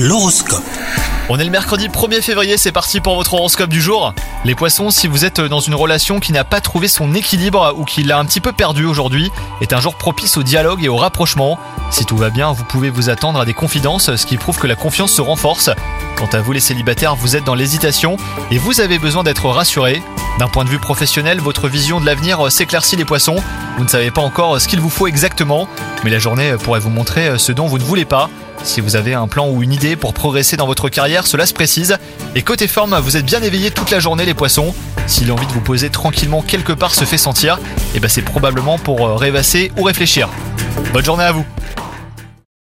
L'horoscope. On est le mercredi 1er février, c'est parti pour votre horoscope du jour. Les poissons, si vous êtes dans une relation qui n'a pas trouvé son équilibre ou qui l'a un petit peu perdu aujourd'hui, est un jour propice au dialogue et au rapprochement. Si tout va bien, vous pouvez vous attendre à des confidences, ce qui prouve que la confiance se renforce. Quant à vous les célibataires, vous êtes dans l'hésitation et vous avez besoin d'être rassuré. D'un point de vue professionnel, votre vision de l'avenir s'éclaircit les poissons. Vous ne savez pas encore ce qu'il vous faut exactement, mais la journée pourrait vous montrer ce dont vous ne voulez pas. Si vous avez un plan ou une idée pour progresser dans votre carrière, cela se précise. Et côté forme, vous êtes bien éveillé toute la journée les poissons. Si l'envie de vous poser tranquillement quelque part se fait sentir, et ben c'est probablement pour euh, rêvasser ou réfléchir. Bonne journée à vous